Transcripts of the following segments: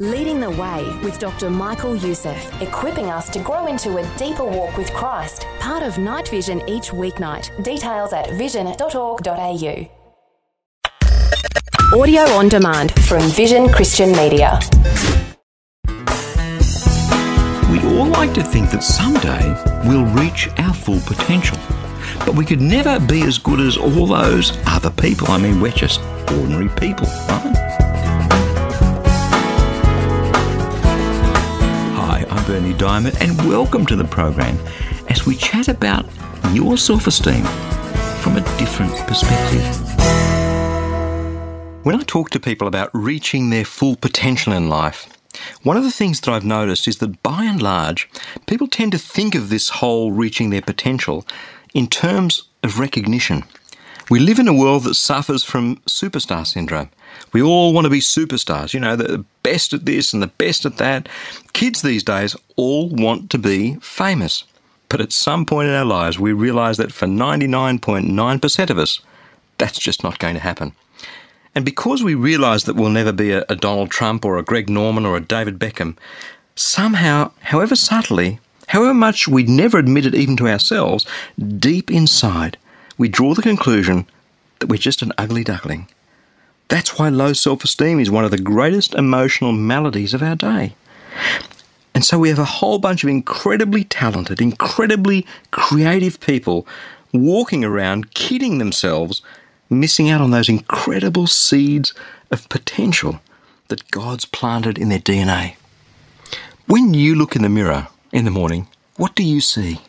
Leading the Way with Dr. Michael Youssef, equipping us to grow into a deeper walk with Christ. Part of Night Vision each weeknight. Details at vision.org.au. Audio on demand from Vision Christian Media. We all like to think that someday we'll reach our full potential. But we could never be as good as all those other people. I mean, we're just ordinary people, right? Hi, I'm Berni Dymet, and welcome to the program as we chat about your self esteem from a different perspective. When I talk to people about reaching their full potential in life, one of the things that I've noticed is that by and large, people tend to think of this whole reaching their potential in terms of recognition. We live in a world that suffers from superstar syndrome. We all want to be superstars, you know, the best at this and the best at that. Kids these days all want to be famous. But at some point in our lives, we realise that for 99.9% of us, that's just not going to happen. And because we realise that we'll never be a, a Donald Trump or a Greg Norman or a David Beckham, somehow, however subtly, however much we'd never admit it even to ourselves, deep inside, we draw the conclusion that we're just an ugly duckling. That's why low self esteem is one of the greatest emotional maladies of our day. And so we have a whole bunch of incredibly talented, incredibly creative people walking around kidding themselves, missing out on those incredible seeds of potential that God's planted in their DNA. When you look in the mirror in the morning, what do you see?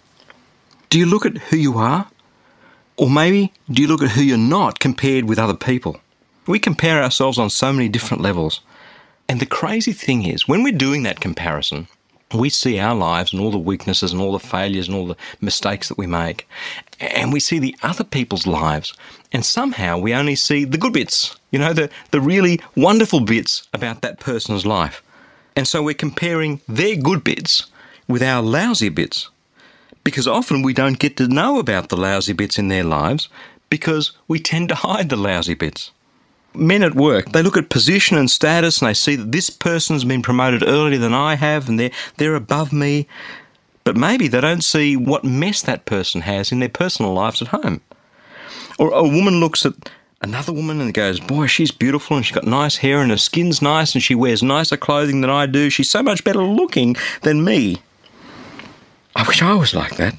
Do you look at who you are? Or maybe do you look at who you're not compared with other people? We compare ourselves on so many different levels. And the crazy thing is, when we're doing that comparison, we see our lives and all the weaknesses and all the failures and all the mistakes that we make. And we see the other people's lives. And somehow we only see the good bits, you know, the, the really wonderful bits about that person's life. And so we're comparing their good bits with our lousy bits. Because often we don't get to know about the lousy bits in their lives because we tend to hide the lousy bits men at work, they look at position and status and they see that this person's been promoted earlier than I have and they're, they're above me. But maybe they don't see what mess that person has in their personal lives at home. Or a woman looks at another woman and goes, Boy, she's beautiful and she's got nice hair and her skin's nice and she wears nicer clothing than I do. She's so much better looking than me. I wish I was like that.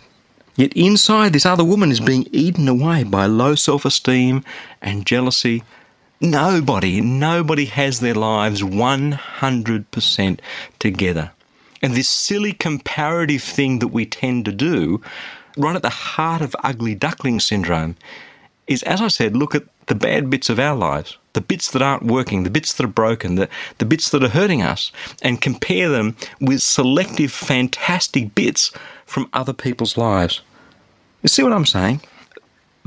Yet inside, this other woman is being eaten away by low self esteem and jealousy Nobody, nobody has their lives 100% together. And this silly comparative thing that we tend to do, right at the heart of ugly duckling syndrome, is, as I said, look at the bad bits of our lives, the bits that aren't working, the bits that are broken, the, the bits that are hurting us, and compare them with selective, fantastic bits from other people's lives. You see what I'm saying?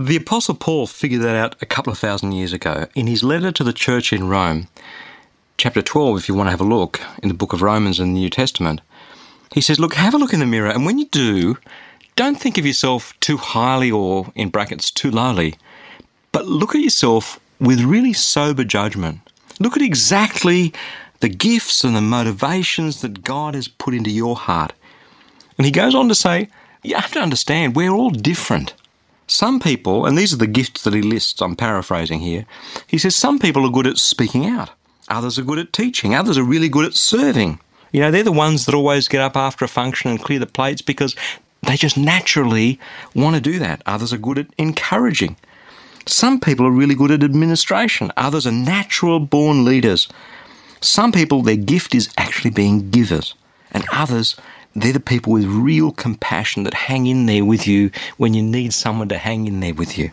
The Apostle Paul figured that out a couple of thousand years ago in his letter to the church in Rome, chapter 12, if you want to have a look in the book of Romans in the New Testament. He says, Look, have a look in the mirror, and when you do, don't think of yourself too highly or, in brackets, too lowly, but look at yourself with really sober judgment. Look at exactly the gifts and the motivations that God has put into your heart. And he goes on to say, You have to understand, we're all different. Some people, and these are the gifts that he lists, I'm paraphrasing here, he says some people are good at speaking out, others are good at teaching, others are really good at serving. You know, they're the ones that always get up after a function and clear the plates because they just naturally want to do that. Others are good at encouraging. Some people are really good at administration, others are natural born leaders. Some people, their gift is actually being givers, and others they're the people with real compassion that hang in there with you when you need someone to hang in there with you.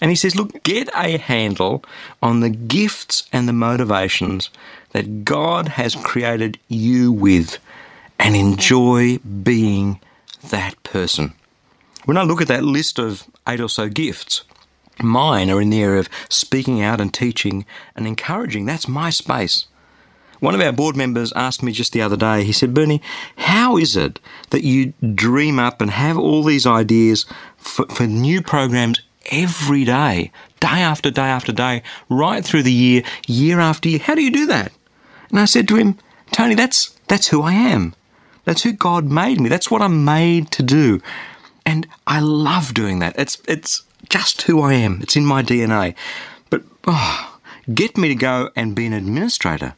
And he says, look, get a handle on the gifts and the motivations that God has created you with and enjoy being that person. When I look at that list of eight or so gifts, mine are in the area of speaking out and teaching and encouraging. That's my space. One of our board members asked me just the other day, he said, Berni, how is it that you dream up and have all these ideas for, for new programs every day, day after day after day, right through the year, year after year? How do you do that? And I said to him, Tony, that's, that's who I am. That's who God made me. That's what I'm made to do. And I love doing that. It's, it's just who I am. It's in my DNA. But oh, get me to go and be an administrator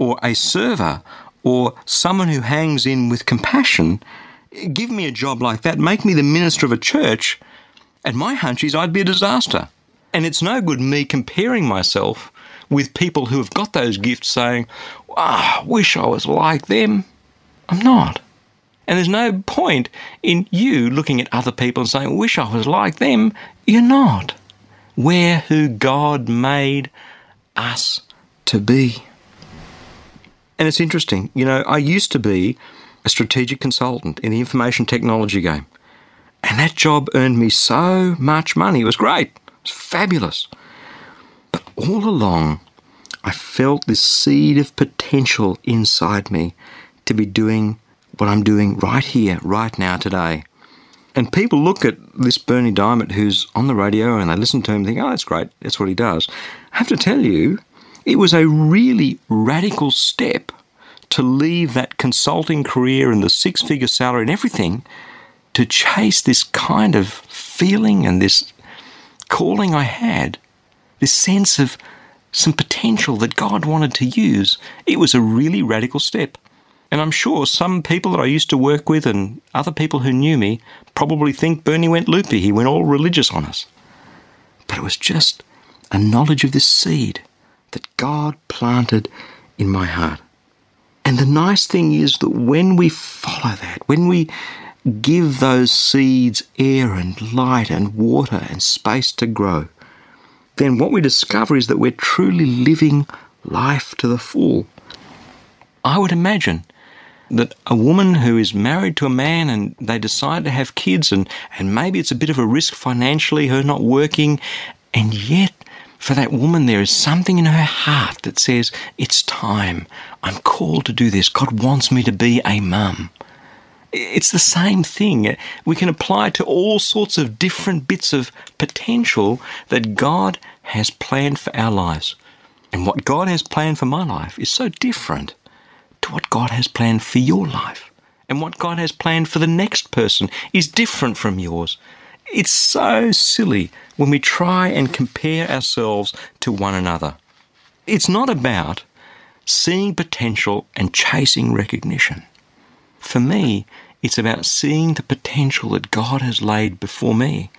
or a server or someone who hangs in with compassion. Give me a job like that. Make me the minister of a church. And my hunch is I'd be a disaster. And it's no good me comparing myself with people who have got those gifts saying, ah, wish I was like them. I'm not. And there's no point in you looking at other people and saying, wish I was like them. You're not. We're who God made us to be. And it's interesting, you know, I used to be a strategic consultant in the information technology game. And that job earned me so much money. It was great. It was fabulous. But all along, I felt this seed of potential inside me to be doing what I'm doing right here, right now, today. And people look at this Berni Dymet who's on the radio and they listen to him and think, oh, that's great, that's what he does. I have to tell you, it was a really radical step to leave that consulting career and the six figure salary and everything to chase this kind of feeling and this calling I had, this sense of some potential that God wanted to use. It was a really radical step. And I'm sure some people that I used to work with and other people who knew me probably think Berni went loopy. He went all religious on us. But it was just a knowledge of this seed that God planted in my heart. And the nice thing is that when we follow that, when we give those seeds air and light and water and space to grow, then what we discover is that we're truly living life to the full. I would imagine that a woman who is married to a man and they decide to have kids and, and maybe it's a bit of a risk financially, her not working, and yet for that woman there is something in her heart that says, It's time. I'm called to do this. God wants me to be a mum. It's the same thing. We can apply to all sorts of different bits of potential that God has planned for our lives. And what God has planned for my life is so different to what God has planned for your life. And what God has planned for the next person is different from yours. It's so silly when we try and compare ourselves to one another. It's not about seeing potential and chasing recognition. For me, it's about seeing the potential that God has laid before me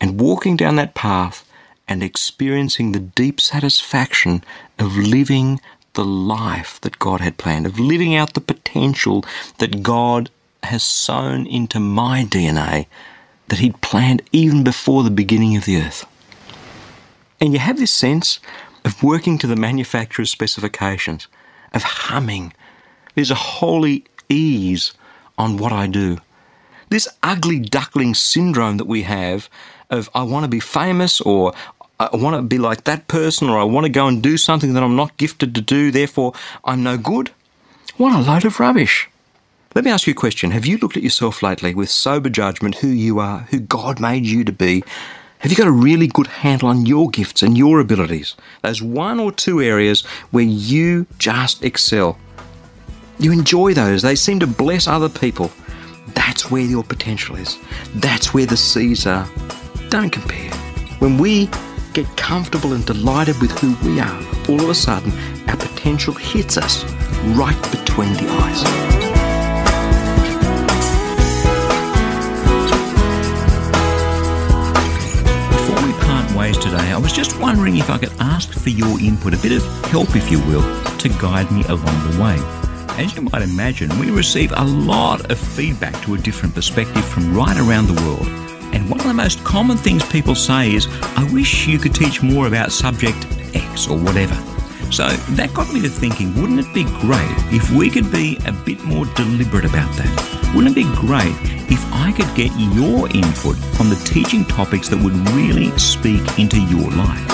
and walking down that path and experiencing the deep satisfaction of living the life that God had planned, of living out the potential that God has sown into my DNA that He'd planned even before the beginning of the earth. And you have this sense of working to the manufacturer's specifications, of humming. There's a holy ease on what I do. This ugly duckling syndrome that we have of I want to be famous or I want to be like that person or I want to go and do something that I'm not gifted to do, therefore I'm no good. What a load of rubbish. Let me ask you a question. Have you looked at yourself lately with sober judgment, who you are, who God made you to be? Have you got a really good handle on your gifts and your abilities? Those one or two areas where you just excel. You enjoy those, they seem to bless other people. That's where your potential is. That's where the seeds are. Don't compare. When we get comfortable and delighted with who we are, all of a sudden our potential hits us right between the eyes. Ways today, I was just wondering if I could ask for your input, a bit of help, if you will, to guide me along the way. As you might imagine, we receive a lot of feedback to a different perspective from right around the world. And one of the most common things people say is, I wish you could teach more about subject X or whatever. So that got me to thinking, wouldn't it be great if we could be a bit more deliberate about that? Wouldn't it be great if I could get your input on the teaching topics that would really speak into your life?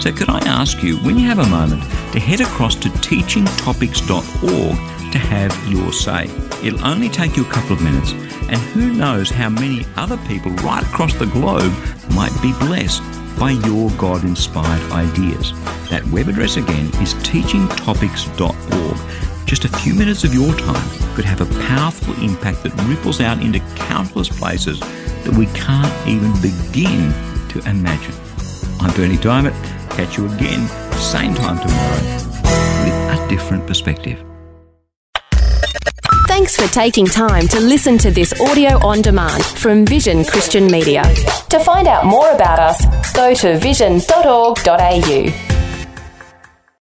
So, could I ask you, when you have a moment, to head across to teachingtopics.org to have your say? It'll only take you a couple of minutes, and who knows how many other people right across the globe might be blessed by your God inspired ideas. That web address again is teachingtopics.org. Just a few minutes of your time could have a powerful impact that ripples out into countless places that we can't even begin to imagine. I'm Berni Dymet. Catch you again, same time tomorrow, with a different perspective. Thanks for taking time to listen to this audio on demand from Vision Christian Media. To find out more about us, go to vision.org.au.